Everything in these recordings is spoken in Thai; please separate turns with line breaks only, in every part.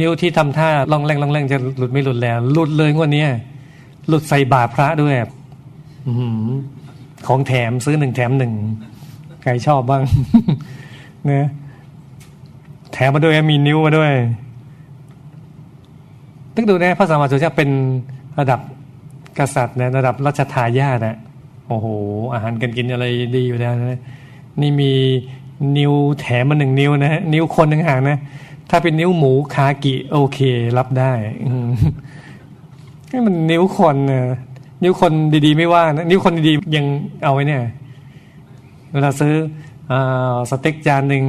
นิ้วที่ทำท่าล่องแรงล่องแรงจะหลุดไม่หลุดแล้ว หลุดเลยงวดนี้หลุดใส่บาพระด้วยอของแถมซื้อหนึ่งแถมหนึ่งใครชอบบ้างเนะแถมมาด้วยมีนิ้วมาด้วยตึกดูนะพระสัมมาสัมพุทธเจ้าเป็นระดับกษัตริย์นะระดับรัชทายาทนะโอ้โห อาหารกันกินอะไรดีอยู่แล้วนะนี่มีนิ้วแถมมาหนึ่งนิ้วนะฮะนิ้วคนหนึ่งห่างนะ ถ้าเป็นนิ้วหมูคากิโอเค รับได้ให้มันนิ้วคนนะนิ้วคนดีๆ ไม่ว่านะนิ้วคนดีๆยังเอาไว้เนี่ย เวลาซื้ออสเต็กจานหนึ่ง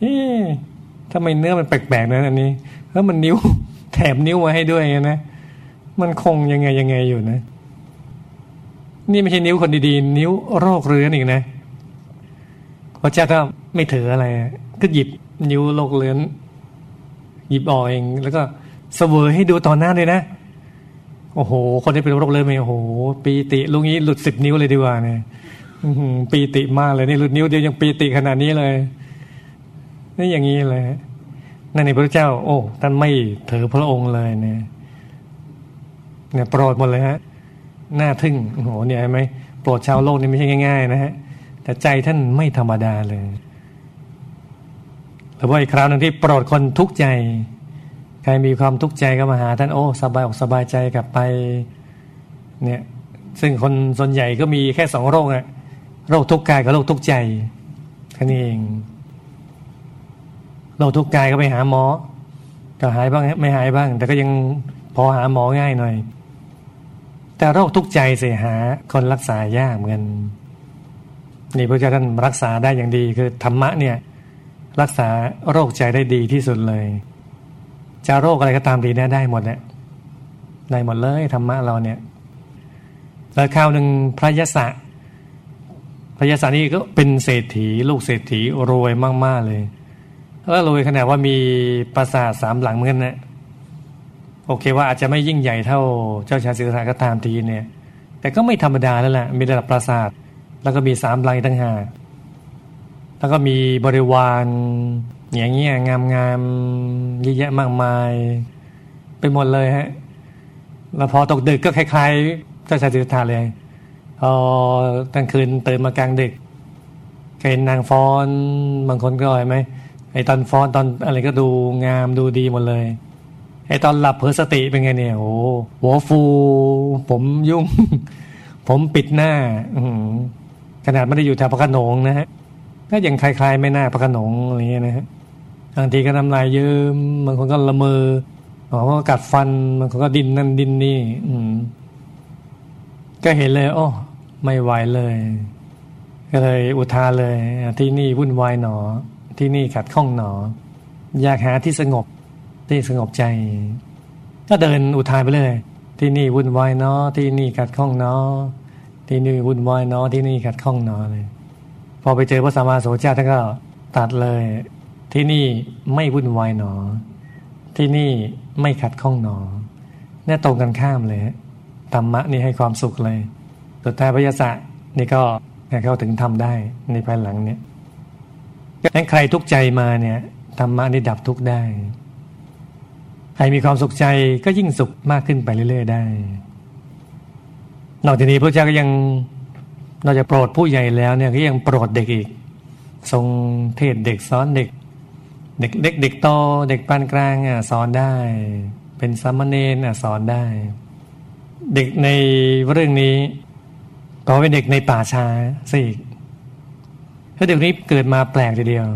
เอ๊ะทำไมเนื้อมันแปลกๆนะอันนี้แล้วมันนิ้วแถมนิ้วมาให้ด้วยนะมันคงยังไงยังไงอยู่นะ นี่ไม่ใช่นิ้วคนดีๆ นิ้วโรคเรื้อนอีกนะพระเจ้าก็ไม่ถืออะไร ก็หยิบนิ้วโรคเรื้อน หยิบออกเอง แล้วก็เสวยให้ดูต่อหน้าเลยนะ โอ้โห คนที่เป็นโรคเรื้อนโอ้โห ปีติลุงนี้หลุดสิบนิ้วเลยดีกว่าเนี่ยปีติมากเลยนี่หลุดนิ้วเดียวยังปีติขนาดนี้เลยนี่อย่างนี้เลยนั่นในพระเจ้า โอ้ท่านไม่ถือพระองค์เลยเนี่ย เนี่ยโปรดหมดเลยฮะน่าทึ่งโอ้โหเนี่ยไหมโปรดชาวโลกนี่ไม่ใช่ง่าย ๆ นะฮะแต่ใจท่านไม่ธรรมดาเลย หรือว่าอีกคราวหนึ่งที่โปรดคนทุกข์ใจ ใครมีความทุกข์ใจก็มาหาท่านโอ้สบายอกสบายใจกลับไปเนี่ยซึ่งคนส่วนใหญ่ก็มีแค่สองโรคอะโรคทุกข์กายกับโรคทุกข์ใจแค่นี้เองโรคทุกข์กายก็ไปหาหมอ ก็หายบ้างไม่หายบ้าง แต่ก็ยังพอหาหมอง่ายหน่อย แต่โรคทุกข์ใจเสียหาคนรักษายากเหมือนกันนี่พระเจ้าท่านรักษาได้อย่างดีคือธรรมะเนี่ย รักษาโรคใจได้ดีที่สุดเลย จะโรคอะไรก็ตามดีเนี่ยได้หมดเนี่ยได้หมดเลยธรรมะเราเนี่ยแล้วคราวหนึ่งพระยศะพระยศะนี่ก็เป็นเศรษฐี ลูกเศรษฐีรวยมาก ๆ เลยแล้วรวยขนาดว่ามีปราสาทสามหลังเหมือนกันนะโอเคว่าอาจจะไม่ยิ่งใหญ่เท่าเจ้าชายสิทธัตถะก็ตามทีเนี่ย แต่ก็ไม่ธรรมดาแล้วแหละมีระดับปราสาท แล้วก็มีสามหลังตั้งหาก แล้วก็มีบริวาร อย่างเงี้ยงามงามเยอะแยะมากมาย ไปหมดเลยฮะ แล้วพอตกดึกก็คล้ายๆเจ้าชายสิทธัตถะเลยพอกลางคืนตื่นมากลางดึกเห็นนางฟ้อนบางคนก็เห็นไหมไอตอนฟ้อนตอนอะไรก็ดูงามดูดีหมดเลยไอตอนหลับเผลอสติเป็นไงเนี่ยโอ้หัวฟู ผมยุ่ง ผมปิดหน้าขนาดไม่ได้อยู่แถวพระขนงนะฮะ ก็ยังคล้ายๆ ไม่น่าพระขนงอะไรเงี้ยนะฮะบางทีก็น้ำลายยืมบางคนก็ละเมอบางคนก็กัดฟันบางคนก็ดินนั่นดินนี่ อืม ก็เห็นเลย โอ้ไม่ไหวเลย ก็เลยอุทานเลย ที่นี่วุ่นวายหนอ ที่นี่ขัดข้องหนอ อยากหาที่สงบ ที่สงบใจ ก็เดินอุทานไปเลย ที่นี่วุ่นวายเนาะที่นี่ขัดข้องเนาะที่นี่วุ่นวายเนาะที่นี่ขัดข้องเนาะเลย พอไปเจอพระสัมมาสัมพุทธเจ้าท่านก็ตัดเลย ที่นี่ไม่วุ่นวายหนอ ที่นี่ไม่ขัดข้องหนอเนี่ยตรงกันข้ามเลยธรรมะนี่ให้ความสุขเลยสุดท้ายพยาศะนี่ก็เข้าถึงทำได้ในภายหลังเนี่ยงั้นใครทุกข์ใจมาเนี่ยธรรมะนี่ดับทุกข์ได้ ใครมีความสุขใจก็ยิ่งสุขมากขึ้นไปเรื่อย ๆ ได้ นอกจากนี้พระเจ้าก็ยัง นอกจากโปรดผู้ใหญ่แล้วเนี่ยก็ยังโปรดเด็กอีก ทรงเทศเด็กสอนเด็ก เด็กเด็กเด็กโตเด็กปานกลางอะสอนได้ เป็นสามเณรอะสอนได้ เด็กในเรื่องนี้ก็เป็นเด็กในป่าช้าสิถ้าเด็กนี้เกิดมาแปลกทีเดียว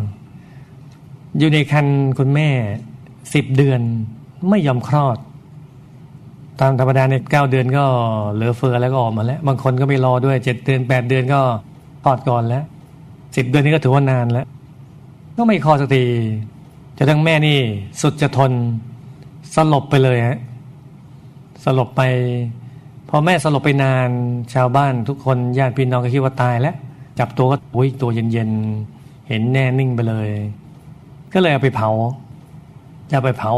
อยู่ในคันคุณแม่สิบเดือนไม่ยอมคลอด ตามธรรมดาในเก้าเดือนก็เหลือเฟือแล้วก็ออกมาแล้ว บางคนก็ไม่รอด้วยเจ็ดเดือนแปดเดือนก็คลอดก่อนแล้วสิบเดือนนี้ก็ถือว่านานแล้วก็ไม่คลอดสักทีจะทั้งแม่นี่สุดจะทนสลบไปเลยฮะสลบไปพอแม่สลบไปนานชาวบ้านทุกคนญาติพี่น้องก็คิดว่าตายแล้ว จับตัวก็อุ้ยตัวเย็นๆเห็นแน่นิ่งไปเลย ก็เลยเอาไปเผา จะไปเผา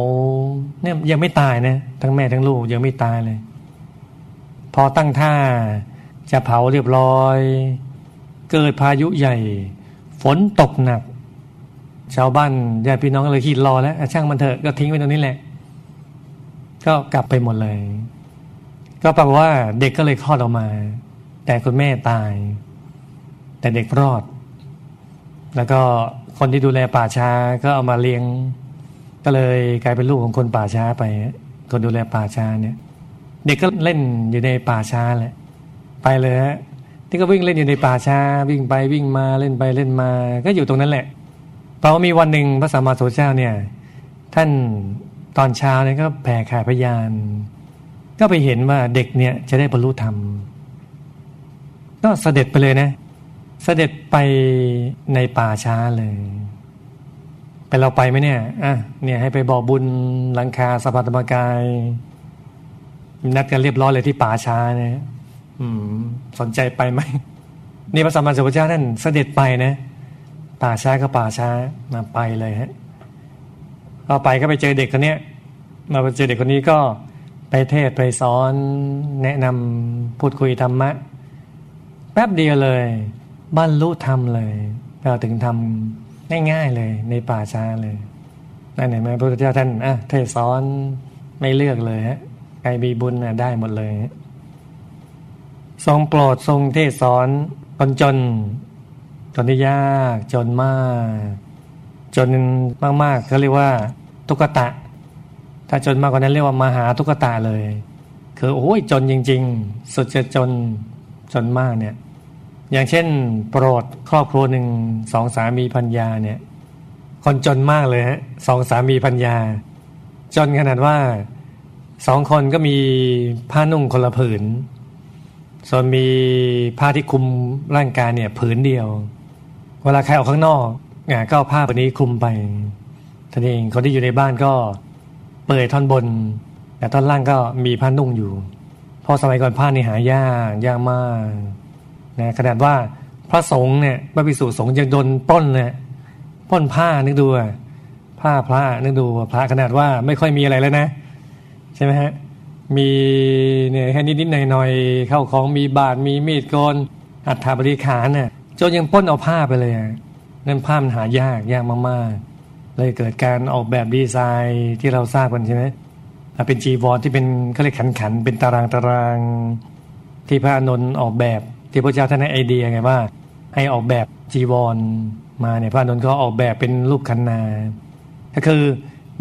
เนี่ยยังไม่ตายนะทั้งแม่ทั้งลูกยังไม่ตายเลย พอตั้งท่าจะเผาเรียบร้อย เกิดพายุใหญ่ ฝนตกหนัก ชาวบ้านญาติพี่น้องเลยขีดรอแล้วช่างมันเถอะก็ทิ้งไว้ตรงนี้แหละ ก็กลับไปหมดเลย ก็แปลว่าเด็กก็เลยคลอดออกมา แต่คุณแม่ตาย แต่เด็กรอด แล้วก็คนที่ดูแลป่าช้าก็เอามาเลี้ยง ก็เลยกลายเป็นลูกของคนป่าช้าไป คนดูแลป่าช้าเนี่ย เด็กก็เล่นอยู่ในป่าช้าแหละ ไปเลยฮะที่ก็วิ่งเล่นอยู่ในป่าช้า วิ่งไปวิ่งมาเล่นไปเล่นมา ก็อยู่ตรงนั้นแหละเพราะมีวันหนึ่งพระสัมมาสัมพุทธเจ้าเนี่ย ท่านตอนเช้าเนี่ยก็แผ่ขายพยาน ก็ไปเห็นว่าเด็กเนี่ยจะได้บรรลุธรรม ก็เสด็จไปเลยนะ เสด็จไปในป่าช้าเลย ไปเราไปไหมเนี่ยอะเนี่ยให้ไปบอกบุญหลังคาสภาธรรมกาย นัดกันเรียบร้อยเลยที่ป่าช้าเนี่ยอืมสนใจไปไหมนี่พระสัมมาสัมพุทธเจ้าท่านเสด็จไปนะ ป่าช้าก็ป่าช้ามาไปเลยฮะพอไปก็ไปเจอเด็กคนเนี้ยมาไปเจอเด็กคนนี้ก็ไปเทศไปสอน แนะนำพูดคุยธรรมะ แป๊บเดียวเลยบรรลุธรรมเลยเราถึงทำ ง่ายๆเลยในป่าช้าเลยนั่นเห็นไหมพระพุทธเจ้าท่านอะเทศสอนไม่เลือกเลยฮะใครมีบุญนะได้หมดเลย ทรงโปรดทรงเทศสอนคนจนจนที่ยากจนมาก จนมากๆเขาเรียกว่า ทุกตะ ถ้าจนมากกว่านั้นเรียกว่ามหาทุกตะเลย คือโอ้ยจนจริง ๆ สุดจะจนจนมากเนี่ย อย่างเช่น โปรดครอบครัวหนึ่งสองสามีพัญญาเนี่ย คนจนมากเลยฮะสองสามีพัญญา จนขนาดว่าสองคนก็มีผ้านุ่งคนละผืน ส่วนมีผ้าที่คลุมร่างกายเนี่ยผืนเดียว เวลาใครออกข้างนอกอะก็เอาผ้าแบบนี้คลุมไปท่านเองคนที่อยู่ในบ้านก็เปิดท่อนบน แต่ท่อนล่างก็มีผ้านุ่งอยู่เพราะสมัยก่อนผ้านี่หายากยากมาก นะขนาดว่าพระสงฆ์เนี่ยพระภิกษุสงฆ์ยังโดนปล้นเนี่ยปล้นผ้านึกดูผ้าพระนึกดูพระขนาดว่าไม่ค่อยมีอะไรแล้วนะ ใช่ไหมฮะมีเนี่ยแค่นิดๆหน่อยๆเข้าของมีบาทมีมีดโกนอัฐบริขารเนี่ยจนยังป้นเอาผ้าไปเลยนั่นผ้ามันหายากยากมากๆ เลยเกิดการออกแบบดีไซน์ที่เราทราบกันใช่ไหมเป็นจีวรที่เป็นเขาเรียกขันขันเป็นตารางตารางที่พระอานนท์ออกแบบ ที่พระเจ้าท่านให้ไอเดียไงว่า ให้ออกแบบจีวรมาเนี่ยพระนนท์ก็ออกแบบเป็นรูปคันนา ก็คือ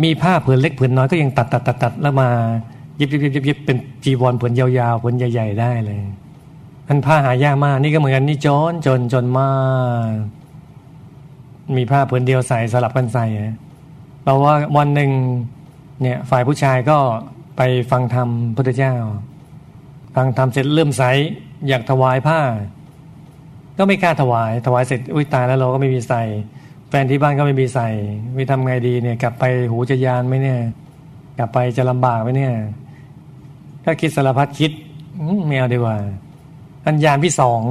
มีผ้าผืนเล็กผืนน้อยก็ยังตัดตัดตัดตัดแล้วมายิบยิบยิบยิบยิบเป็นจีวรผืนยาวๆผืนใหญ่ ๆ ได้เลยมันผ้าหายากมากนี่ก็เหมือนกันนี่จนจนจนมาก มีผ้าผืนเดียวใส่สลับกันใส่เพราะว่าวันหนึ่งเนี่ยฝ่ายผู้ชายก็ไปฟังธรรมพุทธเจ้า ฟังธรรมเสร็จเริ่มใส อยากถวายผ้า ก็ไม่กล้าถวาย ถวายเสร็จอุ้ยตายแล้วเราก็ไม่มีใส่ แฟนที่บ้านก็ไม่มีใส่วิทำไงดีเนี่ย กลับไปหูจะยานไหมเนี่ย กลับไปจะลำบากไหมเนี่ย ถ้าคิดสารพัดคิดมไม่เอาดีกว่า อันยานที่สอง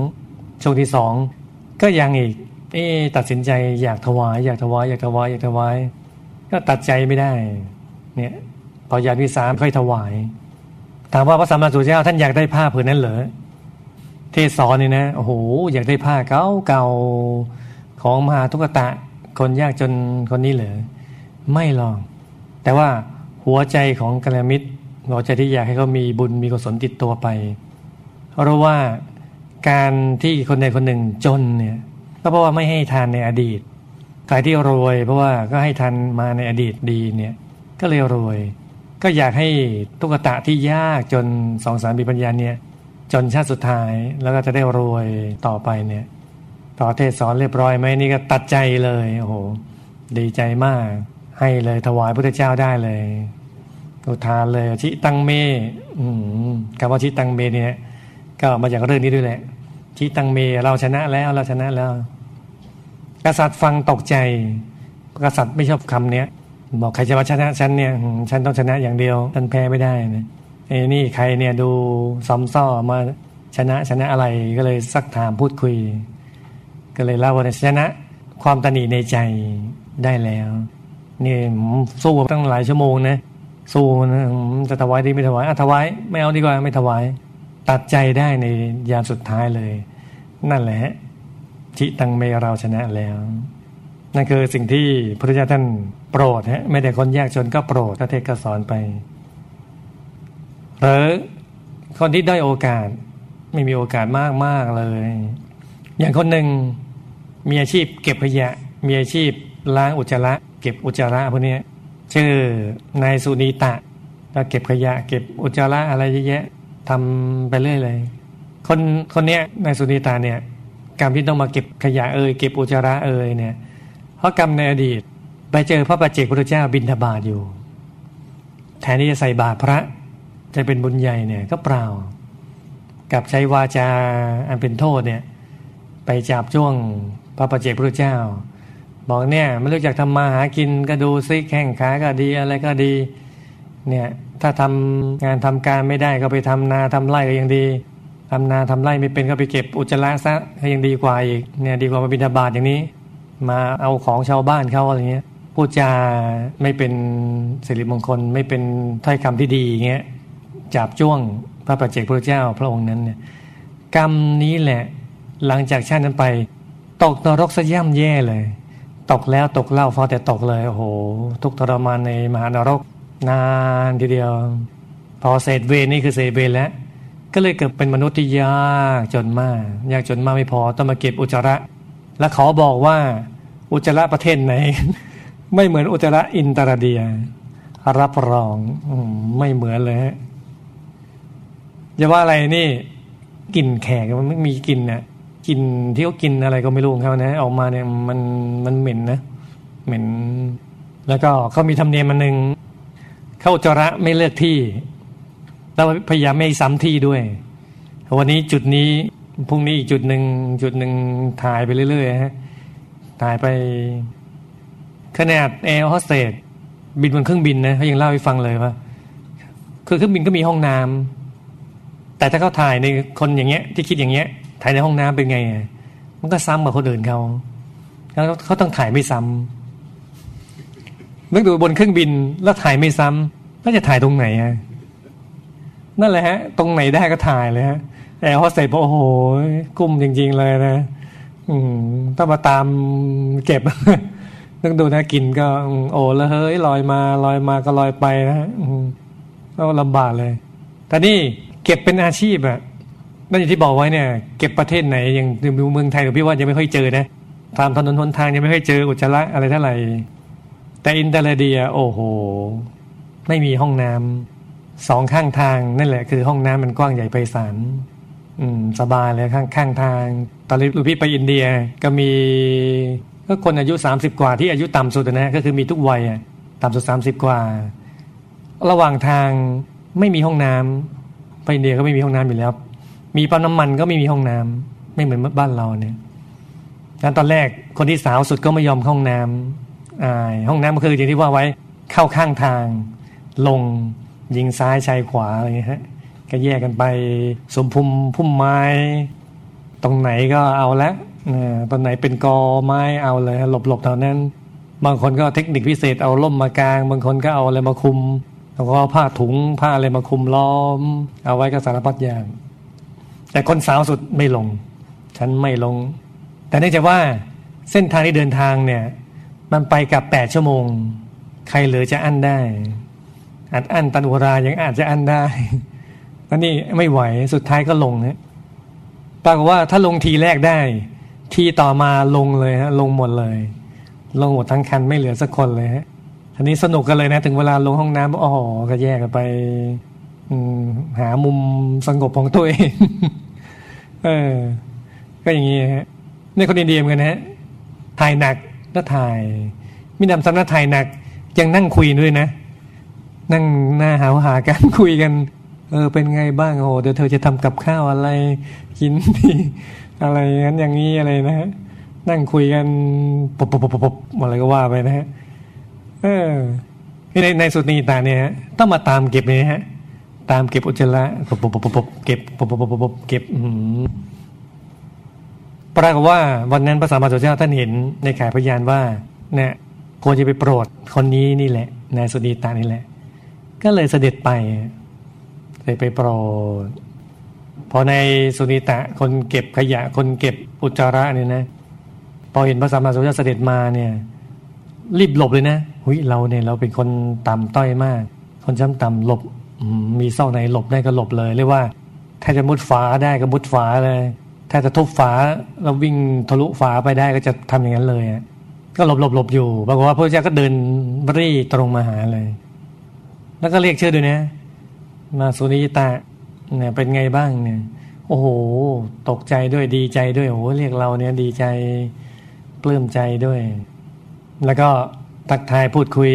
ช่วงที่สองก็ยังอีก เอ๊ตัดสินใจอยากถวาย อยากถวาย อยากถวายอยากถวาย ก็ตัดใจไม่ได้ เนี่ยพอยานที่สามค่อยถวาย ถามว่าพระสัมมาสัมพุทธเจ้าท่านอยากได้ผ้าผืนนั้นเหรอ เทศสอนนี่นะโอ้โหอยากได้ผ้าเก่าเก่าของมหาทุกตะ คนยากจนคนนี้เหรอไม่หรอกแต่ว่าหัวใจของกัลยาณมิตรหัวใจที่อยากให้เขามีบุญมีกุศลติดตัวไปเพราะว่าการที่คนใดคนหนึ่งจนเนี่ยก็เพราะว่าไม่ให้ทานในอดีตใครที่รวย เพราะว่าก็ให้ทานมาในอดีตดีเนี่ยก็เลยรวย ก็อยากให้ตุกตะที่ยากจนสองสามปีปัญญาเนี่ย จนชาติสุดท้ายแล้วก็จะได้รวยต่อไปเนี่ยต่อเทศสอนเรียบร้อยไหมนี่ก็ตัดใจเลยโอ้โหดีใจมาก ให้เลยถวายพระเจ้าได้เลยอุทานเลยชิตังเมอืมคำว่าชิตังเมเนี่ย ก็มาจากเรื่องนี้ด้วยแหละชิตังเมเราชนะแล้วเราชนะแล้ว กษัตริย์ฟังตกใจ กษัตริย์ไม่ชอบคำเนี้ยบอกใครจะมาชนะฉันเนี่ยฉันต้องชนะอย่างเดียวฉันแพ้ไม่ได้นะ เอ้นี่ใครเนี่ยดูซอมซ่อมาชนะชนะอะไรก็เลยซักถามพูดคุย ก็เลยเล่าว่าชนะความตนีในใจได้แล้วนี่สู้ตั้งหลายชั่วโมงนะสู้นะจะถวายดีไม่ถวายอะถวายไม่เอาดีกว่าไม่ถวาย ตัดใจได้ในยามสุดท้ายเลย นั่นแหละจิตังเมเราชนะแล้ว นั่นคือสิ่งที่พระพุทธเจ้าท่านโปรดฮะไม่แต่คนยากจนก็โปรดก็เทศก็สอนไป หรือคนที่ได้โอกาสไม่มีโอกาสมากมากเลย อย่างคนหนึ่งมีอาชีพเก็บขยะ มีอาชีพล้างอุจจาระเก็บอุจจาระพวกนี้ชื่อนายสุนีตะก็เก็บขยะ เก็บอุจจาระอะไรเยอะแยะทำไปเรื่อยเลย คนคนเนี้ยนายสุนีตาเนี่ย กรรมที่ต้องมาเก็บขยะเอ่ยเก็บอุจจาระเอ่ยเนี่ย เพราะกรรมในอดีต ไปเจอพระปัจเจกพุทธเจ้าบินทบาทอยู่ แทนที่จะใส่บาตรพระ จะเป็นบุญใหญ่เนี่ยก็เปล่า กับใช้วาจาอันเป็นโทษเนี่ย ไปจับจ้วงพระปัจเจกพุทธเจ้า บอกเนี่ยไม่รู้จักทำมาหากินก็ดูซิแข้งขาก็ดีอะไรก็ดี เนี่ยถ้าทำงานทำการไม่ได้ก็ไปทำนาทำไร่ก็ยังดีทำนาทำไร่ไม่เป็นก็ไปเก็บอุจจาระซะก็ยังดีกว่าอีกเนี่ยดีกว่ามาบิณฑบาตอย่างนี้ มาเอาของชาวบ้านเขาอะไรเงี้ยพูดจาไม่เป็นสิริมงคลไม่เป็นถ้อยคำที่ดีอย่างเงี้ย จับจ้วงพระปัจเจกพระเจ้าพระองค์นั้นเนี่ยกรรมนี้แหละหลังจากชาตินั้นไป ตกนรกซะย่ำแย่เลย ตกแล้วตกเล่าพอแต่ตกเลยโอ้โห ทุกทรมานในมหานรกนานทีเดียว พอเศษเวรนี่คือเศษเวรแล้วก็เลยเกิดเป็นมนุษย์ที่ยากจนมาก ยากจนมากไม่พอต้องมาเก็บอุจจาระ และขอบอกว่าอุจจาระประเทศไหน ไม่เหมือนอุจจาระอินตราเดีย รับรองอไม่เหมือนเลย ฮะว่าอะไรนี่กลิ่นแขกมันไม่มีกลิ่นน่ะกลิ่นที่เขากินอะไรก็ไม่รู้ของเขานะออกมาเนี่ยมันมันเหม็นนะเหม็น แล้วก็เขามีธรรมเนียมมันหนึ่งเข้าจระไม่เลือกที่แล้วพยายามไม่ซ้ำที่ด้วย วันนี้จุดนี้พรุ่งนี้อีกจุดหนึ่งจุดหนึ่งถ่ายไปเรื่อยๆฮะถ่ายไปขนาดแอร์โฮสเตสบินบนเครื่องบินนะเขายังเล่าให้ฟังเลยว่าคือเครื่องบินก็มีห้องน้ำ แต่ถ้าเขาถ่ายในคนอย่างเงี้ย ที่คิดอย่างเงี้ย ถ่ายในห้องน้ำเป็นไง มันก็ซ้ำกับคนอื่นเขาแล้วเขาต้องถ่ายไม่ซ้ำนึกดูบนเครื่องบินแล้วถ่ายไม่ซ้ำแล้วจะถ่ายตรงไหนอะนั่นแหละฮะ ตรงไหนได้ก็ถ่ายเลยฮะแอร์โฮสเตสบอกโอ้โหกุ้มจริง ๆ เลยนะอืมต้องมาตามเก็บต้องดูนะกินก็ โอ้แล้วเฮ้ยลอยมาลอยมาก็ลอยไปนะฮะก็ลำบากเลยแต่นี่ เก็บเป็นอาชีพอะนั่นอย่างที่บอกไว้เนี่ยเก็บประเทศไหนยังเมืองไทยหรือพี่ว่ายังไม่ค่อยเจอนะตามถนนหนทางยังไม่ค่อยเจออุจจาระอะไรเท่าไหร่แต่อินเตอร์เดียโอ้โห ไม่มีห้องน้ำสองข้างทางนั่นแหละคือห้องน้ำมันกว้างใหญ่ไพศาลอืมสบายเลยข้างข้างทาง ตอนนี้ลูกพี่ไปอินเดียก็มีก็คนอายุสามสิบกว่าที่อายุต่ำสุดนะก็คือมีทุกวัยต่ำสุดสามสิบกว่า ระหว่างทางไม่มีห้องน้ำ ไปอินเดียก็ไม่มีห้องน้ำอยู่แล้ว มีปั๊มน้ำมันก็ไม่มีห้องน้ำไม่เหมือนบ้านเราเนี่ยนั้นตอนแรกคนที่สาวสุดก็ไม่ยอมห้องน้ำอ่าห้องน้ำก็คืออย่างที่ว่าไว้เข้าข้างทาง ลงยิงซ้ายชายขวาอะไรเงี้ยฮะก็แยกกันไปสมพุมพุ่มไม้ ตรงไหนก็เอาละตอนไหนเป็นกอไม้เอาเลยหลบๆเท่านั้น บางคนก็เทคนิคพิเศษเอาล่มมากลาง บางคนก็เอาอะไรมาคุม แล้วก็ผ้าถุงผ้าอะไรมาคุมล้อม เอาไว้ก็สารพัดอย่าง แต่คนสาวสุดไม่ลง ฉันไม่ลง แต่เนื่องจากว่าเส้นทางที่เดินทางเนี่ย มันไปกับแปดชั่วโมง ใครเหลือจะอั้นได้อัดอั้นตันอุรายังอาจจะอั้นได้แล้วนี่ไม่ไหวสุดท้ายก็ลงนี่ยปรากฏว่าถ้าลงทีแรกได้ ทีต่อมาลงเลยฮะลงหมดเลย ลงหมดทั้งคันไม่เหลือสักคนเลยฮะ อันนี้สนุกกันเลยนะ ถึงเวลาลงห้องน้ำอ๋อก็แยกกันไปหามุมสงบของตัวเองเออ ก็อย่างนี้ฮะนี่คนอินเดียเหมือนกันนะฮะถ่ายหนักแล้วถ่ายมินำซ้ำนักถ่ายหนัก ยังนั่งคุยด้วยนะ นั่งหน้าหาหากันคุยกัน เออ เป็นไงบ้างโอ้เดี๋ยวเธอจะทำกับข้าวอะไร กินดีอะไรงั้นอย่างนี้อะไรนะฮะนั่งคุยกันปบปบปบปบอะไรก็ว่าไปนะฮะ เออในในสุนีตาเนี่ยต้องมาตามเก็บเนี่ยฮะ ตามเก็บอุจจาระปบปบปบปเก็บปบปบปบปบเก็บปรากฏว่าวันนั้นพระสัมมาสัมพุทธเจ้าท่านเห็นในข่ายพยานว่า เนี่ยควรจะไปโปรดคนนี้นี่แหละนายสุนีตานี่แหละ ก็เลยเสด็จไปเลยไปโปรดพอในสุนิตะคนเก็บขยะคนเก็บอุจจาระเนี่ยนะ พอเห็นพระสัมมาสัมพุทธเจ้าเสด็จมาเนี่ย รีบหลบเลยนะหุยเราเนี่ยเราเป็นคนต่ำต้อยมาก คนช้ำต่ำหลบมีซอกไหนหลบได้ก็หลบเลยเรียกว่า ถ้าจะมุดฝาได้ก็มุดฝาเลย ถ้าจะทุบฝาเราวิ่งทะลุฝาไปได้ก็จะทำอย่างนั้นเลยก็หลบหลบหลบอยู่ปรากฏว่าพระเจ้าก็เดินรีตรงมาหาเลย แล้วก็เรียกชื่อด้วยนะ มาสุนิตะเนี่ยเป็นไงบ้างเนี่ย โอ้โห ตกใจด้วยดีใจด้วยโอ้โหเรียกเราเนี่ยดีใจปลื้มใจด้วย แล้วก็ตักทายพูดคุย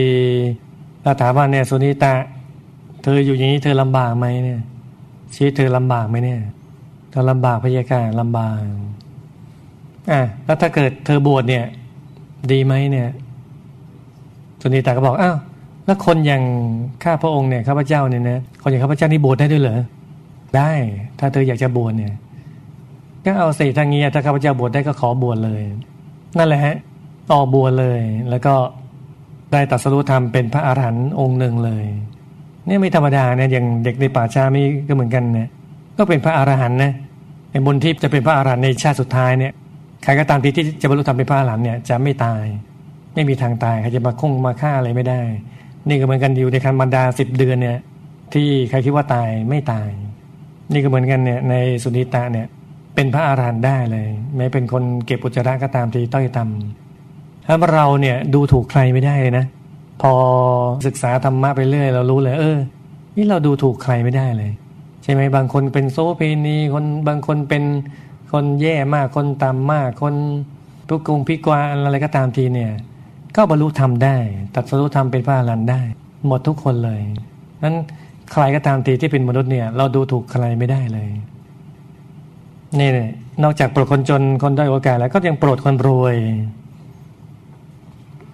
แล้วถามว่าเนี่ยสุนิตะเธออยู่อย่างนี้เธอลำบากไหมเนี่ยชีวิตเธอลำบากไหมเนี่ยเธอลำบากพยาการลำบากอะแล้วถ้าเกิดเธอบวชเนี่ย ดีไหมเนี่ยสุนิตาก็บอกอ้าวแล้วคนอย่างข้าพระองค์เนี่ยข้าพเจ้าเนี่ยนะคนอย่างข้าพเจ้านี่บวชได้ด้วยเหรอได้ ถ้าเธออยากจะบวชเนี่ยก็เอาสิทางนี้ถ้าข้าพเจ้าบวชได้ก็ขอบวชเลย นั่นแหละฮะ ออกบวเลย แล้วก็ได้ตัดสรุธรรมเป็นพระอาหารหันต์องค์หนึ่งเลย เนี่ยไม่ธรรมดาเนี่ยอย่างเด็กในป่าชามีก็เหมือนกันเนี่ยก็เป็นพระอรหันต์นะในบนที่จะเป็นพระอรหันต์ในชาติสุดท้ายเนี่ยใครก็ตามที่จะบรรลุธรรมเป็นพระอรหันต์เนี่ยจะไม่ตาย ไม่มีทางตายใครจะมาคงมาฆ่าอะไรไม่ได้ นี่ก็เหมือนกันอยู่ในคันบรรดาสิบเดือนเนี่ยที่ใครคิดว่าตายไม่ตาย นี่ก็เหมือนกันเนี่ยในสุนิตะเนี่ยเป็นพระอรหันต์ได้เลย แม้เป็นคนเก็บอุจจาระก็ตามที่ต้อยต่ำ ถ้าเราเนี่ยดูถูกใครไม่ได้เลยนะ พอศึกษาธรรมะไปเรื่อย เรารู้เลย เออ นี่เราดูถูกใครไม่ได้เลย ใช่ไหมบางคนเป็นโซเพนีคนบางคนเป็นคนแย่มากคนต่ำมาก คนพุกุงพิกวาอะไรก็ตามทีเนี่ย ก็บรรลุธรรมได้ ตัดสรุธรรมเป็นพระอรันได้ หมดทุกคนเลยนั้นใครก็ตามทีที่เป็นมนุษย์เนี่ย เราดูถูกใครไม่ได้เลยนี่นอกจากโปรดคนจนคนด้อยโอกาสแล้วก็ยังโปรดคนรวย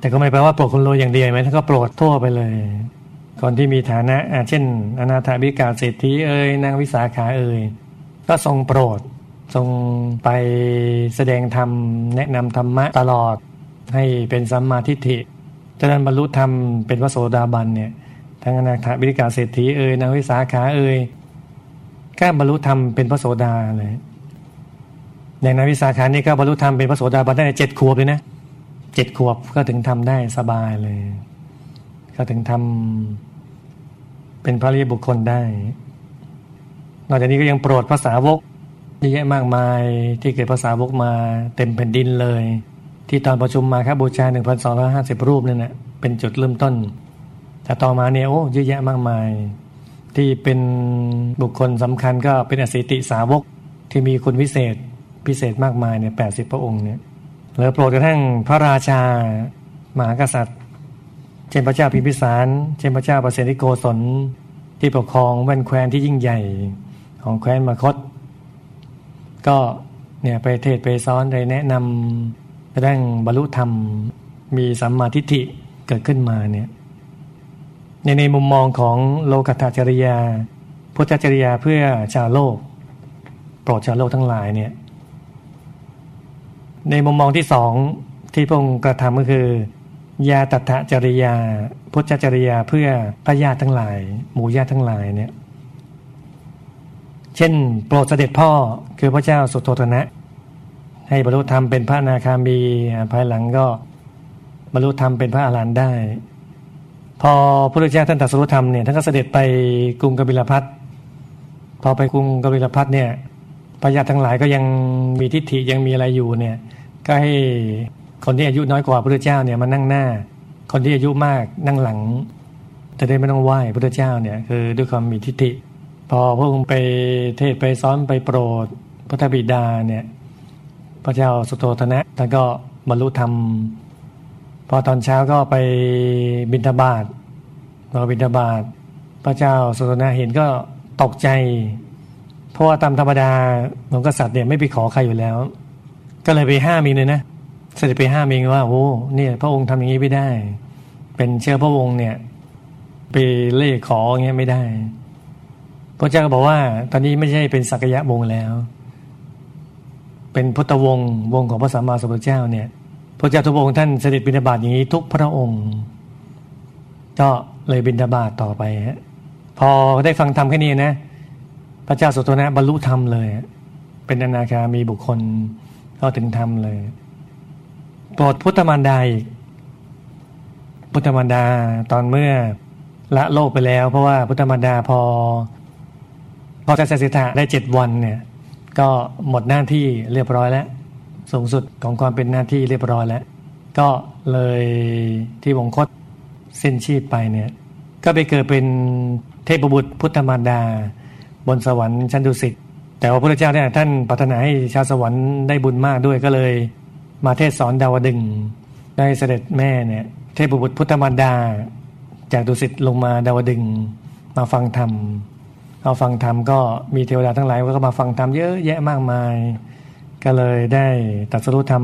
แต่ก็ไม่แปลว่าโปรดคนรวยอย่างเดียวไหมท่านก็โปรดทั่วไปเลยคนที่มีฐานะเช่น อนาถาบิกาเศรษฐีเอ่ยนางวิสาขาเอ่ยก็ทรงโปรดทรงไปแสดงธรรมแนะนำธรรมะตลอดให้เป็นสัมมาทิฏฐิจะนั้นบรรลุธรรมเป็นพระโสดาบันเนี่ยทั้งอนาถาบิกาเศรษฐีเอ่ยนางวิสาขาเอ่ยก็บรรลุธรรมเป็นพระโสดาเลยอย่างนางวิสาขานี่ก็บรรลุธรรมเป็นพระโสดาบันได้เจ็ดขวบเลยนะ เจ็ดขวบก็ถึงทำได้สบายเลย ก็ถึงทำเป็นพระริยบุคคลได้ นอกจากนี้ก็ยังโปรดภาษาวกเยอะแยะมากมายที่เกิดภาษาวกมาเต็มแผ่นดินเลย ที่ตอนประชุมมาครับบูชาหนึ่งพันสองร้อยห้าสิบรูปนั่นแหละเป็นจุดเริ่มต้น แต่ต่อมาเนี่ยโอ้เยอะแยะมากมาย ที่เป็นบุคคลสำคัญก็เป็นอสิติสาวกที่มีคุณวิเศษพิเศษมากมายเนี่ยแปดสิบพระองค์เนี่ย หรือโปรดกระทั่งพระราชา มหากษัตริย์ เช่นพระเจ้าพิมพิสาร เช่นพระเจ้าประเสริโกศลที่ปกครองแว่นแคว้นที่ยิ่งใหญ่ของแคว้นมคต ก็เนี่ยไปเทศไปซ้อนไปแนะนำกระทั่งบรรลุธรรมมีสัมมาทิฏฐิเกิดขึ้นมาเนี่ยในในมุมมองของโลกัตจริยาพุทธจริยาเพื่อชาวโลก โปรดชาวโลกทั้งหลายเนี่ย ในมุมมองที่สองที่พระองค์กระทำก็คือ ยาตัทะจริยาพุทธจริยาเพื่อพระญาติทั้งหลาย หมู่ญาติทั้งหลายเนี่ย เช่น โปรดเสด็จพ่อคือพระเจ้าสุโธทนะ ให้บรรลุธรรมเป็นพระนาคามีภายหลังก็บรรลุธรรมเป็นพระอรหันต์ได้ พอพระพุทธเจ้าท่านตรัสรู้ธรรมเนี่ยท่านก็เสด็จไปกรุงกบิลพัทพอไปกรุงกบิลพัทเนี่ย พระญาทั้งหลายก็ยังมีทิฏฐิยังมีอะไรอยู่เนี่ย ก็ให้คนที่อายุน้อยกว่าพระเจ้าเนี่ยมานั่งหน้า คนที่อายุมากนั่งหลังจะได้ไม่ต้องไหว้พระเจ้าเนี่ยคือด้วยความมีทิฏฐิ พอพระองค์ไปเทศไปซ้อนไปโปรดพระธบิดาเนี่ย พระเจ้าสุโธทนะท่านก็บรรลุธรรม พอตอนเช้าก็ไปบิณฑบาตพอบิณฑบาตพระเจ้าสุโธทนะเห็นก็ตกใจ เพราะว่าตามธรรมดาของกษัตริย์เนี่ยไม่ไปขอใครอยู่แล้ว ก็เลยไปห้ามเอีกเลยนะเสด็จไปห้ามเองว่าโอ้เนี่ย พระองค์ทำอย่างนี้ไม่ได้ เป็นเชื้อพระวงศ์เนี่ย ไปเล่ขออย่างเงี้ยไม่ได้ พระเจ้าก็บอกว่า ตอนนี้ไม่ใช่เป็นสักยะวงศ์แล้ว เป็นพุทธวงศ์วงของพระสัมมาสัมพุทธเจ้าเนี่ย พระเจ้าทุกองค์ท่านเสด็จบิณฑบาตอย่างนี้ทุกพระองค์ก็เลยบิณฑบาตต่อไปฮะพอได้ฟังธรรมแค่นี้นะ พระเจ้าสุโธนะบรรลุธรรมเลย เป็นอนาคามีบุคคลเข้าถึงธรรมเลยโปรดพุทธมารดาอีกพุทธมารดาตอนเมื่อละโลกไปแล้ว เพราะว่าพุทธมารดาพอ พอจะเสร็จสิทธะได้เจ็ดวันเนี่ย ก็หมดหน้าที่เรียบร้อยแล้ว สูงสุดของความเป็นหน้าที่เรียบร้อยแล้ว ก็เลยที่วงคตสิ้นชีพไปเนี่ย ก็ไปเกิดเป็นเทพบุตรพุทธมารดา บนสวรรค์ชั้นดุสิตแต่ว่าพระเจ้าเนี่ยท่านปรารถนาให้ชาวสวรรค์ได้บุญมากด้วยก็เลย มาเทศสอนดาวดึงได้เสด็จแม่เนี่ยเทพบุตรพุทธมารดา จากดุสิตลงมาดาวดึงมาฟังธรรมเอาฟังธรรมก็มีเทวดาทั้งหลายก็มาฟังธรรมเยอะแยะมากมาย ก็เลยได้ตัดสรุธรรม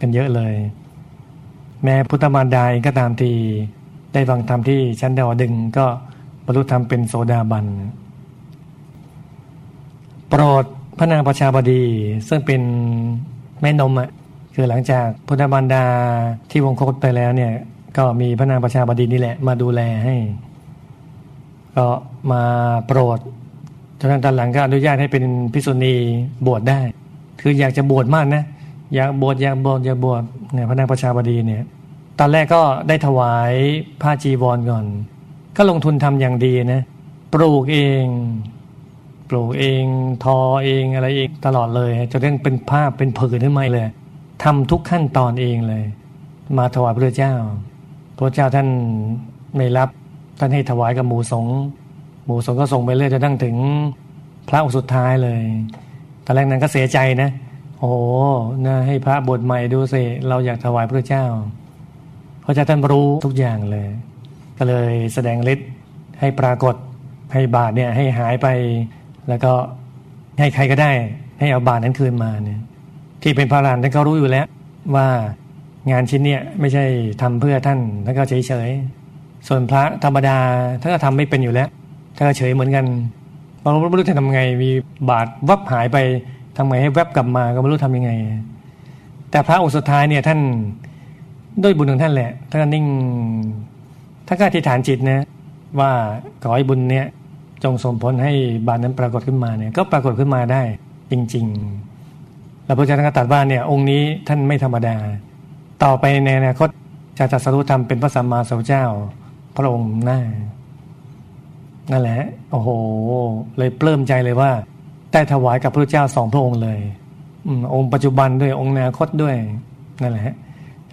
กันเยอะเลย แม้พุทธมารดาเองก็ตามทีได้ฟังธรรมที่ชั้นดาวดึงก็บรรลุธรรมเป็นโสดาบัน โปรดพระนางประชาบดี ซึ่งเป็นแม่นมอะคือหลังจากพุทธมารดาที่วงคตไปแล้วเนี่ย ก็มีพระนางประชาบดีนี่แหละมาดูแลให้ ก็มาโปรดจนตอนหลังก็อนุญาตให้เป็นพิสุณีบวชได้ คืออยากจะบวชมากนะอยากบวชอยากบวชอยากบวชเนี่ยพระนางประชาบดีเนี่ย ตอนแรกก็ได้ถวายผ้าจีวรก่อน ก็ลงทุนทำอย่างดีนะ ปลูกเอง ปลูกเอง ทอเองอะไรเองตลอดเลยจนเรื่องเป็นผ้าเป็นผืนขึ้นมาเลยทำทุกขั้นตอนเองเลย มาถวายพระเจ้า พระเจ้าท่านไม่รับท่านให้ถวายกับหมูสงหมูสงก็ส่งไปเรื่อยจนทั้งถึงพระองค์สุดท้ายเลยตอนแรกนั้นก็เสียใจนะ โอ้โหนะให้พระบทใหม่ดูสิเราอยากถวายพระเจ้า พระเจ้าท่านรู้ทุกอย่างเลย ก็เลยแสดงฤทธิ์ให้ปรากฏให้บาทเนี่ยให้หายไป แล้วก็ให้ใครก็ได้ให้เอาบาทนั้นคืนมาเนี่ยที่เป็นพระรานท่านก็รู้อยู่แล้ว ว่างานชิ้นเนี่ยไม่ใช่ทำเพื่อท่านท่านก็เฉยเฉยส่วนพระธรรมดาท่านก็ทำไม่เป็นอยู่แล้วท่านก็เฉยเหมือนกันเราไม่รู้จะทำไง มีบาทวับหายไปทำไงให้แวบกลับมาก็ไม่รู้ทำยังไง แต่พระองค์สุดท้ายเนี่ยท่านด้วยบุญของท่านแหละท่านนิ่งท่านก็อธิษฐานจิตนะว่าขอให้บุญเนี่ย จงส่งผลให้บาทนั้นปรากฏขึ้นมาเนี่ยก็ปรากฏขึ้นมาได้จริงๆแล้วพระเจ้าท่านก็ตรัสว่าเนี่ยองค์นี้ท่านไม่ธรรมดา ต่อไปในอนาคตจะตรัสรู้ธรรมเป็นพระสัมมาสัมพุทธเจ้าพระองค์หน้า นั่นแหละ โอ้โห เลยปลื้มใจเลยว่าได้ถวายกับพระเจ้าสองพระองค์เลยอืองค์ปัจจุบันด้วยองค์อนาคตด้วยนั่นแหละ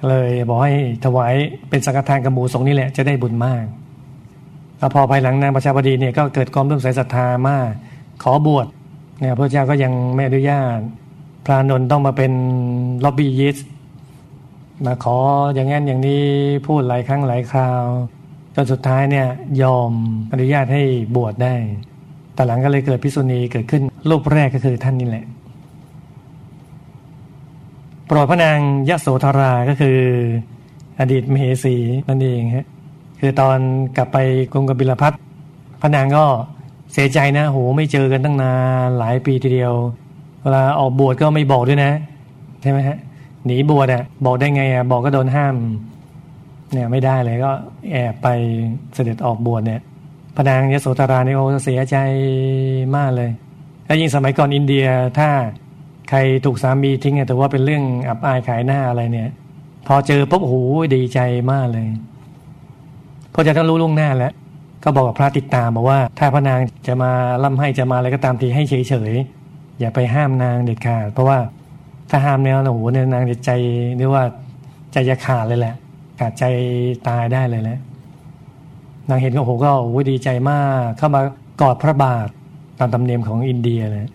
เลยบอกให้ถวายเป็นสังฆทานกับหมูสงนี่แหละจะได้บุญมาก แล้วพอภายหลังนางประชาบดีเนี่ยก็เกิดความเริ่มใสศรัทธามาก ขอบวชเนี่ยพระเจ้าก็ยังไม่อนุญาต พระนนท์ต้องมาเป็นล็อบบี้ยิสมาขออย่างนั้นอย่างนี้พูดหลายครั้งหลายคราวจนสุดท้ายเนี่ยยอมอนุญาตให้บวชได้ แต่หลังก็เลยเกิดพิษุณีเกิดขึ้นรูปแรกก็คือท่านนี่แหละโปรดพระนางยะโสธราก็คือ อดีตมเหสีนั่นเองฮะ คือตอนกลับไปกรุงกบิลพัทพระนางก็เสียใจนะโหไม่เจอกันตั้งนานหลายปีทีเดียว เวลาออกบวชก็ไม่บอกด้วยนะใช่ไหมฮะหนีบวชอะบอกได้ไงอะบอกก็โดนห้าม เนี่ยไม่ได้เลยก็แอบไปเสด็จออกบวชเนี่ยพระนางยโสธรานี่ยโอ้เสียใจมากเลย แล้วยิ่งสมัยก่อนอินเดียถ้าใครถูกสามีทิ้งเนี่ยแต่ว่าเป็นเรื่องอับอายขายหน้าอะไรเนี่ย พอเจอปุ๊บโอ้โหดีใจมากเลย พระเจ้าต้องรู้ล่วงหน้าแล้ว ก็บอกกับพระติดตามบอกว่า ถ้าพระนางจะมาล่ำให้จะมาอะไรก็ตามทีให้เฉยๆอย่าไปห้ามนางเด็ดขาดเพราะว่าถ้าห้ามเนี่ยโอ้โหเนี่ยนางจะใจเรียกว่าใจจะขาดเลยแหละ ขาดใจตายได้เลยแหละนางเห็นก็โอ้โหก็โอ้ดีใจมาก เข้ามากอดพระบาทตามตำเนียมของอินเดียเลย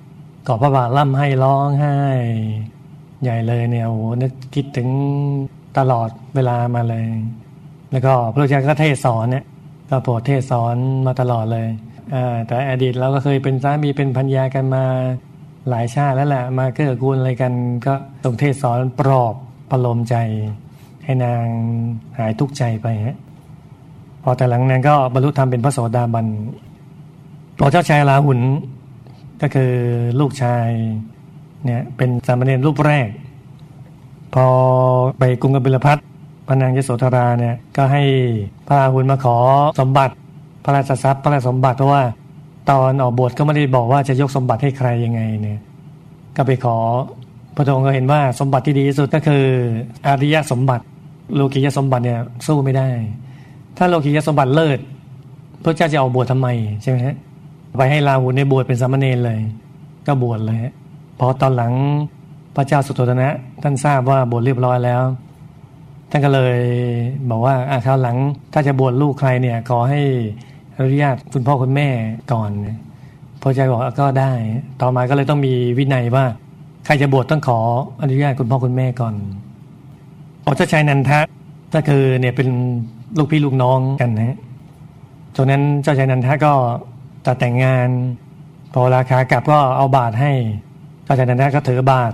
กอดพระบาทล่ำให้ร้องไห้ ใหญ่เลยเนี่ยโอ้โหนึกคิดถึงตลอดเวลามาเลย แล้วก็พระเจ้าก็เทศสอนเนี่ยก็โปรดเทศสอนมาตลอดเลยแต่อดีตเราก็เคยเป็นสามีเป็นพัญญากันมาหลายชาติแล้วแหละมาเกื้อกูลอะไรกันก็ตรงเทศสอนปลอบประโลมใจ ให้นางหายทุกข์ใจไปฮะพอแต่หลังนั้นก็บรรลุธรรมเป็นพระโสดาบันพอเจ้าชายลาหุนก็คือลูกชายเนี่ยเป็นสามเณรรูปแรก พอไปกรุงกบิลพัท พระนางยโสธราเนี่ยก็ให้พระราหุลมาขอสมบัติพระราชทรัพย์พระราชสมบัติเพราะว่า ตอนออกบวชก็ไม่ได้บอกว่าจะยกสมบัติให้ใครยังไงเนี่ยก็ไปขอพระองค์ก็เห็นว่าสมบัติที่ดีที่สุดก็คืออริยสมบัติ โลกียสมบัติเนี่ยสู้ไม่ได้ ถ้าโลกียสมบัติเลิศพระเจ้าจะเอาบวชทำไมใช่ไหมฮะไปให้ลาหุนในบวชเป็นสามเณรเลย ก็บวชเลยพอตอนหลังพระเจ้าสุโธทนะ ท่านทราบว่าบวชเรียบร้อยแล้ว ท่านก็เลยบอกว่าอาคราวหลังถ้าจะบวชลูกใครเนี่ยขอให้อนุญาตคุณพ่อคุณแม่ก่อนพระเจ้าบอกก็ได้ ต่อมาก็เลยต้องมีวินัยว่า ใครจะบวชต้องขออนุญาตคุณพ่อคุณแม่ก่อนอเจ้าชายนันทะก็คือเนี่ยเป็นลูกพี่ลูกน้องกันนะจากนั้นเจ้าชายนันทะก็ตัดแต่งงาน พอราคากลับก็เอาบาทให้ เจ้าชายนันทะก็ถือบาท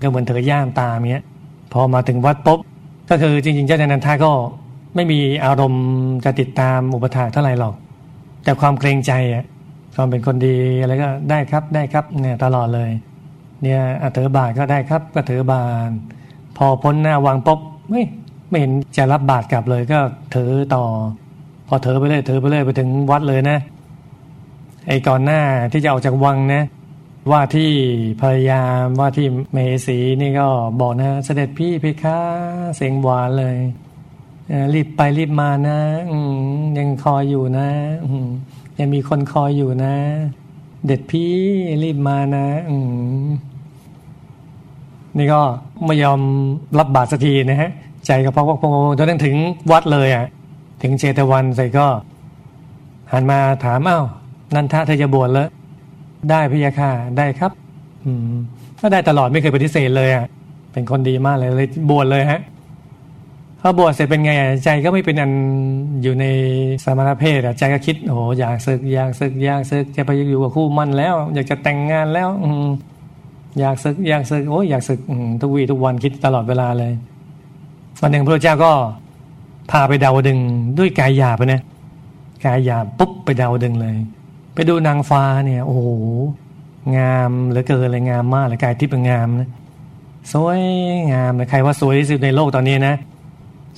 ก็เหมือนถือย่ามตามเนี้ย พอมาถึงวัดปุ๊บ ก็คือจริงๆเจ้าชายนันทะก็ไม่มีอารมณ์จะติดตามอุปถาเท่าไหร่หรอก แต่ความเกรงใจอะความเป็นคนดีอะไรก็ได้ครับได้ครับเนี่ยตลอดเลย เนี่ยถือบาทก็ได้ครับก็ถือบาทพอพ้นหน้าวังปุ๊บไม่ไม่เห็นจะรับบาทกลับเลยก็ถือต่อ พอถือไปเลยถือไปเลยไปถึงวัดเลยนะ ไอ้ก่อนหน้าที่จะออกจากวังนะ ว่าที่พยายามว่าที่เมสีนี่ก็บอกนะ เสด็จพี่เพคะเสียงหวานเลยรีบไปรีบมานะยังคอยอยู่นะยังมีคนคอยอยู่นะ เด็ดพี่รีบมานะนี่ก็ไม่ยอมรับบาตรสักทีนะฮะ ใจก็พอกพองจนถึงวัดเลยอะ ถึงเจตวันใส่ก็ หันมาถามอ้าวนันทะเธอจะบวชแล้ว ได้พยาค่ะได้ครับ อืมก็ได้ตลอดไม่เคยปฏิเสธเลยอะเป็นคนดีมากเลยเลยบวชเลยฮะพอบวชเสร็จเป็นไงใจก็ไม่เป็นอันอยู่ในสมณเพศอะใจก็คิดโอ้อยากศึกอยากศึกอยากศึกจะไปอยู่กับคู่มั่นแล้ว อยากจะแต่งงานแล้ว อือยากศึกอยากศึกโอ้อยากศึกทุกวีทุกวันคิดตลอดเวลาเลยวันหนึ่งพระเจ้าก็พาไปดาวดึงด้วยกายหยาบไปนะกายหยาบปุ๊บไปดาวดึงเลย ไปดูนางฟ้าเนี่ย โอ้โหงามเหลือเกินเลยงามมากเลยกายทิพย์งามนะสวยงามเลยใครว่าสวยที่สุดในโลกตอนนี้นะ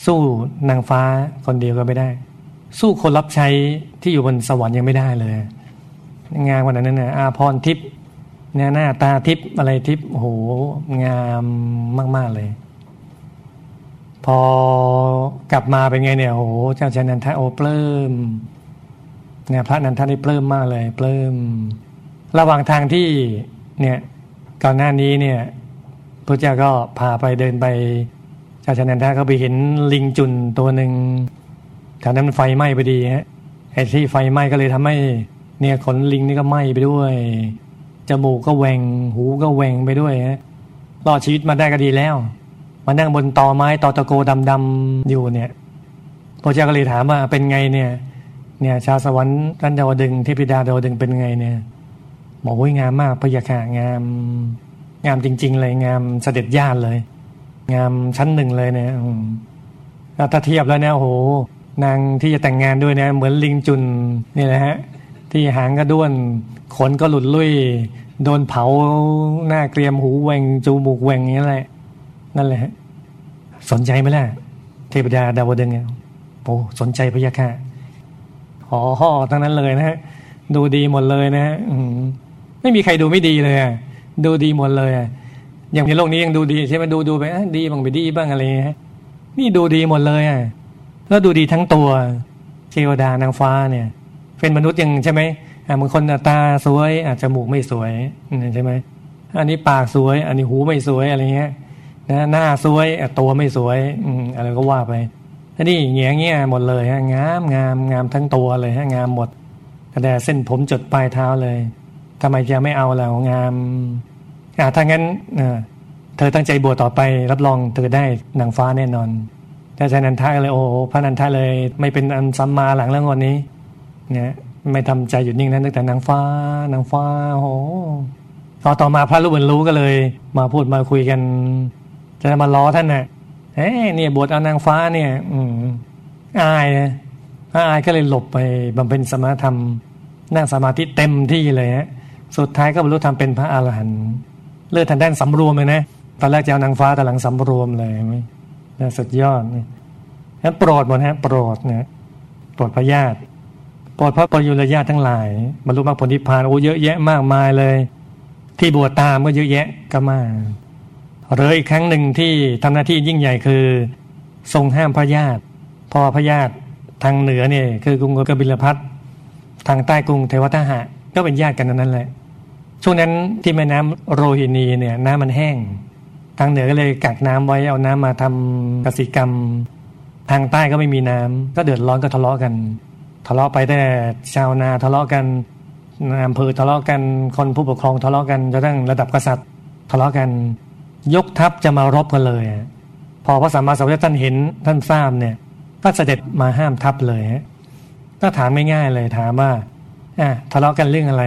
สู้นางฟ้าคนเดียวก็ไม่ได้ สู้คนรับใช้ที่อยู่บนสวรรค์ยังไม่ได้เลย งามกว่านั้นนะอาพรทิพย์เนี่ยหน้าตาทิพย์อะไรทิพย์โอ้โหงามมากๆเลย พอกลับมาเป็นไงเนี่ยโอ้โหเจ้าชายนันทะโอเปลื้ม เนี่ยพระนันทานได้ปลื้มมากเลยปลื้มระหว่างทางที่เนี่ยก่อนหน้านี้เนี่ยพระเจ้าก็พาไปเดินไปเจ้าชนันทาก็ไปเห็นลิงจุนตัวหนึ่งแถวนั้นมันไฟไหม้ไปดีฮะไอ้ที่ไฟไหม้ก็เลยทำให้เนี่ยขนลิงนี่ก็ไหม้ไปด้วยจมูกก็แหวงหูก็แหวงไปด้วยฮะรอดชีวิตมาได้ก็ดีแล้ว มานั่งบนตอไม้ตอตะโกดำๆอยู่เนี่ยพระเจ้าก็เลยถามว่าเป็นไงเนี่ย เนี่ย ชาวสวรรค์ท่านดาวดึงเทพิดาดาวดึงเป็นไงเนี่ยบอกว่างามมากพยาค่ะงาม งามจริง ๆ เลยงามเสด็จญาติเลย งามชั้นหนึ่งเลยเนี่ยถ้าเทียบแล้วเนี่ยโอ้โหนางที่จะแต่งงานด้วยเนี่ยเหมือนลิงจุนนี่แหละฮะ ที่หางก็ด้วนขนก็หลุดลุ่ยโดนเผาหน้าเกรียมหูแหวงจูมูกแหวงอย่างนี้แหละ นั่นแหละสนใจไหมล่ะ เทพดาดาวดึงเนี่ยโอ้สนใจพยาค่ะ หอห่อทั้งนั้นเลยนะฮะดูดีหมดเลยนะฮะไม่มีใครดูไม่ดีเลยดูดีหมดเลยอย่างในโลกนี้ยังดูดีใช่ไหมดูดูไปดีบ้างไปดีบ้างอะไรฮะนี่ดูดีหมดเลยอะแล้วดูดีทั้งตัวเทวดานางฟ้าเนี่ย เป็นมนุษย์ยังใช่ไหมบางคนตาสวยอาจจะมูกไม่สวยใช่ไหมอันนี้ปากสวย อันนี้หูไม่สวยอะไรเงี้ยนะหน้าสวยตัวไม่สวย อืมอะไรก็ว่าไป นี่เงี้ยเงี้ยหมดเลยฮะงามงามงามทั้งตัวเลยฮะงามหมดกระแดเส้นผมจดปลายเท้าเลยทำไมจะไม่เอาแล้วงามอ่าถ้างั้นเธอตั้งใจบวชต่อไป รับรองเธอได้นางฟ้าแน่นอนแต่ชานันทาเลยโอ้พระนันทาเลย ไม่เป็นอันซัมมาหลังเรื่องวันนี้เนี่ยไม่ทำใจหยุดนิ่งนั้นตั้งแต่นางฟ้านางฟ้าโอ้พอต่อมาพระรู้เหมือนรู้ก็เลย มาพูดมาคุยกัน จะมาล้อท่านนะ่ะ เอ้เนี่ยบวชเอานางฟ้าเนี่ย อืมอายนะอายก็เลยหลบไปบำเพ็ญสมาธรรม นั่งสมาธิเต็มที่เลยฮะสุดท้ายก็บรรลุธรรมเป็นพระอาหารหันต์เลือดทางด้านสำรวมเลยนะตอนแรกจะเอานางฟ้าแต่หลังสำรวมเลยไหมสุดยอดนั้นโปรดหมดฮะโปรดนะโปรดพระญาติโปรดพระปรยุรญาติทั้งหลายบรรลุมรรคผลนิพพานโอ้เยอะแยะมากมายเลย ที่บวชตามก็เยอะแยะก็มา หรืออีกครั้งหนึ่งที่ทำหน้าที่ยิ่งใหญ่คือ ทรงห้ามพระญาติ พอพระญาติทางเหนือเนี่ยคือกรุงกบิลพัททางใต้กรุงเทวทหะก็เป็นญาติกันนั้นแหละช่วงนั้นที่แม่น้ำโรฮินีเนี่ยน้ำมันแห้ง ทางเหนือก็เลยกักน้ำไว้เอาน้ำมาทำกสิกรรม ทางใต้ก็ไม่มีน้ำก็เดือดร้อนก็ทะเลาะกัน ทะเลาะไปแต่ชาวนาทะเลาะกันอำเภอทะเลาะกันคนผู้ปกครองทะเลาะกันจนทั้งระดับกษัตริย์ทะเลาะกัน ยกทัพจะมารบกันเลย พอพระสัมมาสัมพุทธเจ้าท่านเห็นท่านทราบเนี่ยก็เสด็จมาห้ามทัพเลยก็ถามไม่ง่ายเลยถามว่าอะทะเลาะกันเรื่องอะไร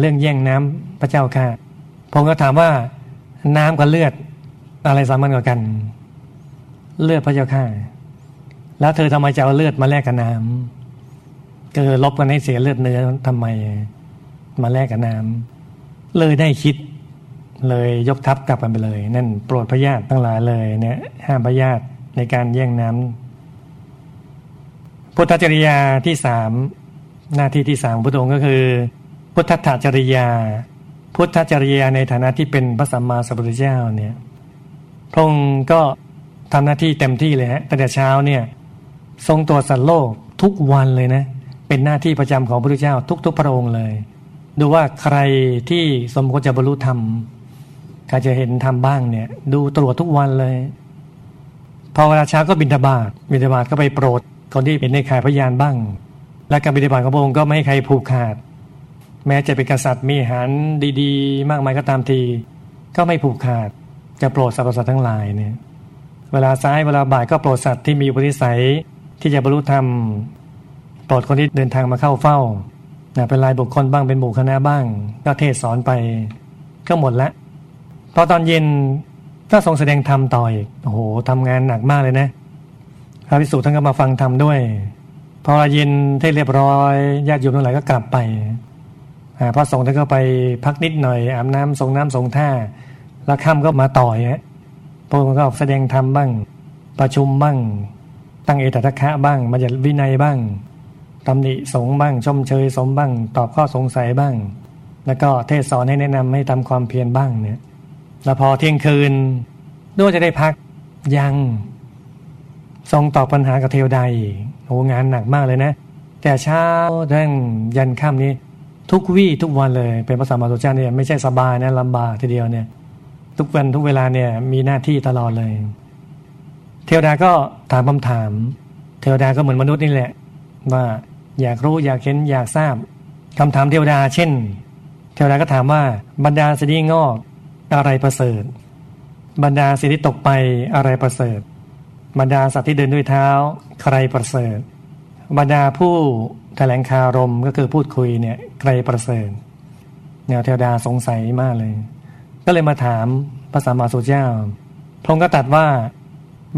เรื่องแย่งน้ำพระเจ้าค่ะผมก็ถามว่าน้ำกับเลือดอะไรสำคัญกว่ากัน เลือดพระเจ้าค่ะแล้วเธอทำไมจะเอาเลือดมาแลกกับน้ำก็ลบกันให้เสียเลือดเนื้อทำไม มาแลกกับน้ำเลยได้คิด เลยยกทัพกลับกันไปเลย นั่นโปรดพระญาติทั้งหลายเลยเนี่ยห้ามพระญาติในการแย่งน้ำพุทธจริยาที่สามหน้าที่ที่สามพระองค์ก็คือ พุทธจริยา พุทธจริยาในฐานะที่เป็นพระสัมมาสัมพุทธเจ้าเนี่ยพระองค์ก็ทำหน้าที่เต็มที่เลยฮะตั้งแต่เช้าเนี่ยทรงตรวจสัตว์โลกทุกวันเลยนะ เป็นหน้าที่ประจำของพระพุทธเจ้าทุกๆพระองค์เลย ดูว่าใครที่สมควรจะบรรลุธรรม ใครจะเห็นธรรมบ้างเนี่ย ดูตรวจทุกวันเลย พอเวลาเช้าก็บิณฑบาตบิณฑบาตก็ไปโปรดคนที่เป็นในข่ายพยานบ้าง และการบิณฑบาตของพระองค์ก็ไม่ให้ใครผูกขาด แม้จะเป็นกษัตริย์มีหารดีๆ มากมายก็ตามที ก็ไม่ผูกขาด จะโปรดสรรพสัตว์ทั้งหลายเนี่ยเวลาซ้ายเวลาบ่ายก็โปรดสัตว์ที่มีอุปนิสัยที่จะบรรลุธรรมโปรดคนที่เดินทางมาเข้าเฝ้าเป็นรายบุคคลบ้างเป็นหมู่คณะบ้าง ก็เทศสอนไปก็หมดละ พอตอนเย็นก็ทรงแสดงธรรมต่ออีกโอ้โหทำงานหนักมากเลยนะ พระภิกษุท่านก็มาฟังธรรมด้วย พอเย็นเทศเรียบร้อยญาติโยมทั้งหลายก็กลับไปพระสงฆ์ท่านก็ไปพักนิดหน่อยอาบน้ำทรงน้ำทรงท่า แล้วค่ำก็มาต่อยฮะพระองค์ก็แสดงธรรมบ้าง ประชุมบ้าง ตั้งเอตตะคะบ้างมาจากวินัยบ้างตำหนิสงบ้างชมเชยสมบ้าง ตอบข้อสงสัยบ้าง แล้วก็เทศสอนให้แนะนำให้ทำความเพียรบ้างเนี่ย แล้วพอเที่ยงคืนด้วยจะได้พักยังทรงตอบปัญหากับเทวดาโอ้งานหนักมากเลยนะ แต่เช้าเรื่องยันค่ำนี้ ทุกวี่ทุกวันเลย เป็นพระสัมมาสัมพุทธเจ้าเนี่ยไม่ใช่สบายนะลำบากทีเดียวเนี่ย ทุกวันทุกเวลาเนี่ยมีหน้าที่ตลอดเลย เทวดาก็ถามคำถาม เทวดาก็เหมือนมนุษย์นี่แหละ ว่าอยากรู้อยากเห็นอยากทราบคำถามเทวดา เช่น เทวดาก็ถามว่าบรรดาสิ่งที่งอก อะไรประเสริฐ บรรดาสิ่งที่ตกไปอะไรประเสริฐ บรรดาสัตว์ที่เดินด้วยเท้า ใครประเสริฐ บรรดาผู้แถลงคารมก็คือพูดคุยเนี่ยไกรประเสริฐแนวเทวดาสงสัยมากเลย ก็เลยมาถามพระสัมมาสัมพุทธเจ้าพระองค์ก็ตัดว่า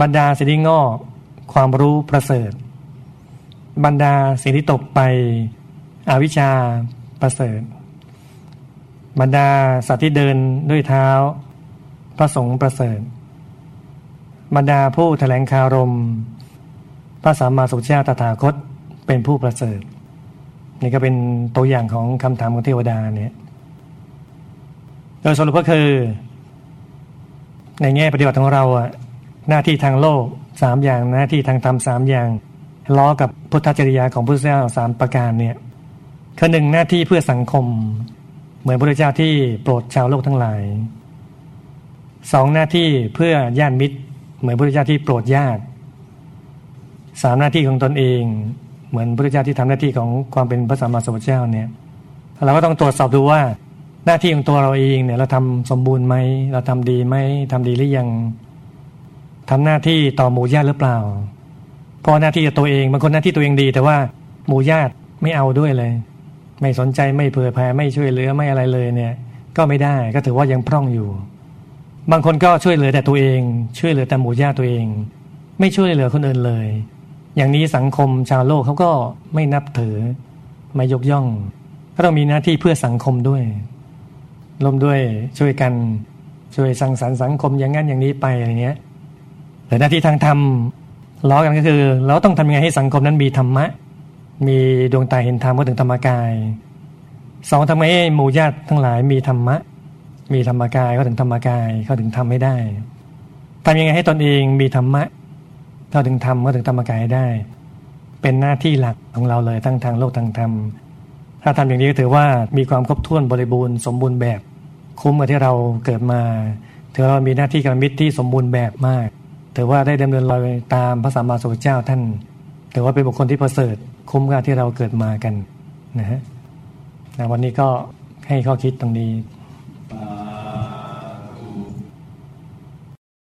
บรรดาสิ่งที่งอกความรู้ประเสริฐ บรรดาสิ่งที่ตกไปอวิชชาประเสริฐ บรรดาสัตว์ที่เดินด้วยเท้า พระสงฆ์ประเสริฐบรรดาผู้แถลงคารม พระสัมมาสุทธเจ้าตถาคตเป็นผู้ประเสริฐนี่ก็เป็นตัวอย่างของคำถามของเทวดาเนี่ยโดยสรุปก็คือ ในแง่ปฏิบัติของเราอะหน้าที่ทางโลกสามอย่างหน้าที่ทางธรรมสามอย่างล้อกับพุทธจริยาของพระเจ้าสามประการเนี่ยคือหนึ่งหน้าที่เพื่อสังคม เหมือนพระเจ้าที่โปรดชาวโลกทั้งหลายสองหน้าที่เพื่อญาติมิตร เหมือนพระเจ้าที่โปรดญาติสามหน้าที่ของตนเอง เหมือนพระเจ้าที่ทำหน้าที่ของความเป็นพระสัมมาสัมพุทธเจ้าเนี่ยเราก็ต้องตรวจสอบดูว่าหน้าที่ของตัวเราเองเนี่ยเราทำสมบูรณ์ไหมเราทำดีไหมทำดีหรือยังทำหน้าที่ต่อหมู่ญาติหรือเปล่าเพราะหน้าที่ตัวเองบางคนหน้าที่ตัวเองดี แต่ว่าหมู่ญาติไม่เอาด้วยเลย ไม่สนใจไม่เผื่อแผ่ไม่ช่วยเหลือไม่อะไรเลยเนี่ย ก็ไม่ได้ก็ถือว่ายังพร่องอยู่ บางคนก็ช่วยเหลือแต่ตัวเอง ช่วยเหลือแต่หมู่ญาติตัวเอง ไม่ช่วยเหลือคนอื่นเลย อย่างนี้สังคมชาวโลกเขาก็ไม่นับถือไม่ยกย่องก็ต้องมีหน้าที่เพื่อสังคมด้วยร่วมด้วยช่วยกันช่วยสังสรรค์สังคมอย่างนั้นอย่างนี้ไปอะไรเงี้ยแต่หน้าที่ทางธรรมล้อกันก็คือ เราต้องทำยังไงให้สังคมนั้นมีธรรมะ มีดวงตาเห็นธรรมก็ถึงธรรมกายสองทำไงให้หมู่ญาติทั้งหลายมีธรรมะ มีธรรมกายก็ถึงธรรมกายเขาถึงทำให้ได้ทำยังไงให้ตนเองมีธรรมะเขาถึงทำก็ถึงธรรมกายได้ เป็นหน้าที่หลักของเราเลยทั้งทางโลกทางธรรมถ้าทำอย่างนี้ก็ถือว่ามีความครบถ้วนบริบูรณ์สมบูรณ์แบบ คุ้มกับที่เราเกิดมาถือว่ามีหน้าที่การมิตรที่สมบูรณ์แบบมากถือว่าได้ดำเนินรอยตามพระสัมมาสัมพุทธเจ้าท่านถือว่าเป็นบุคคลที่ประเสริฐ คุ้มกับที่เราเกิดมากันนะฮะวันนี้ก็ให้ข้อคิดตรงนี้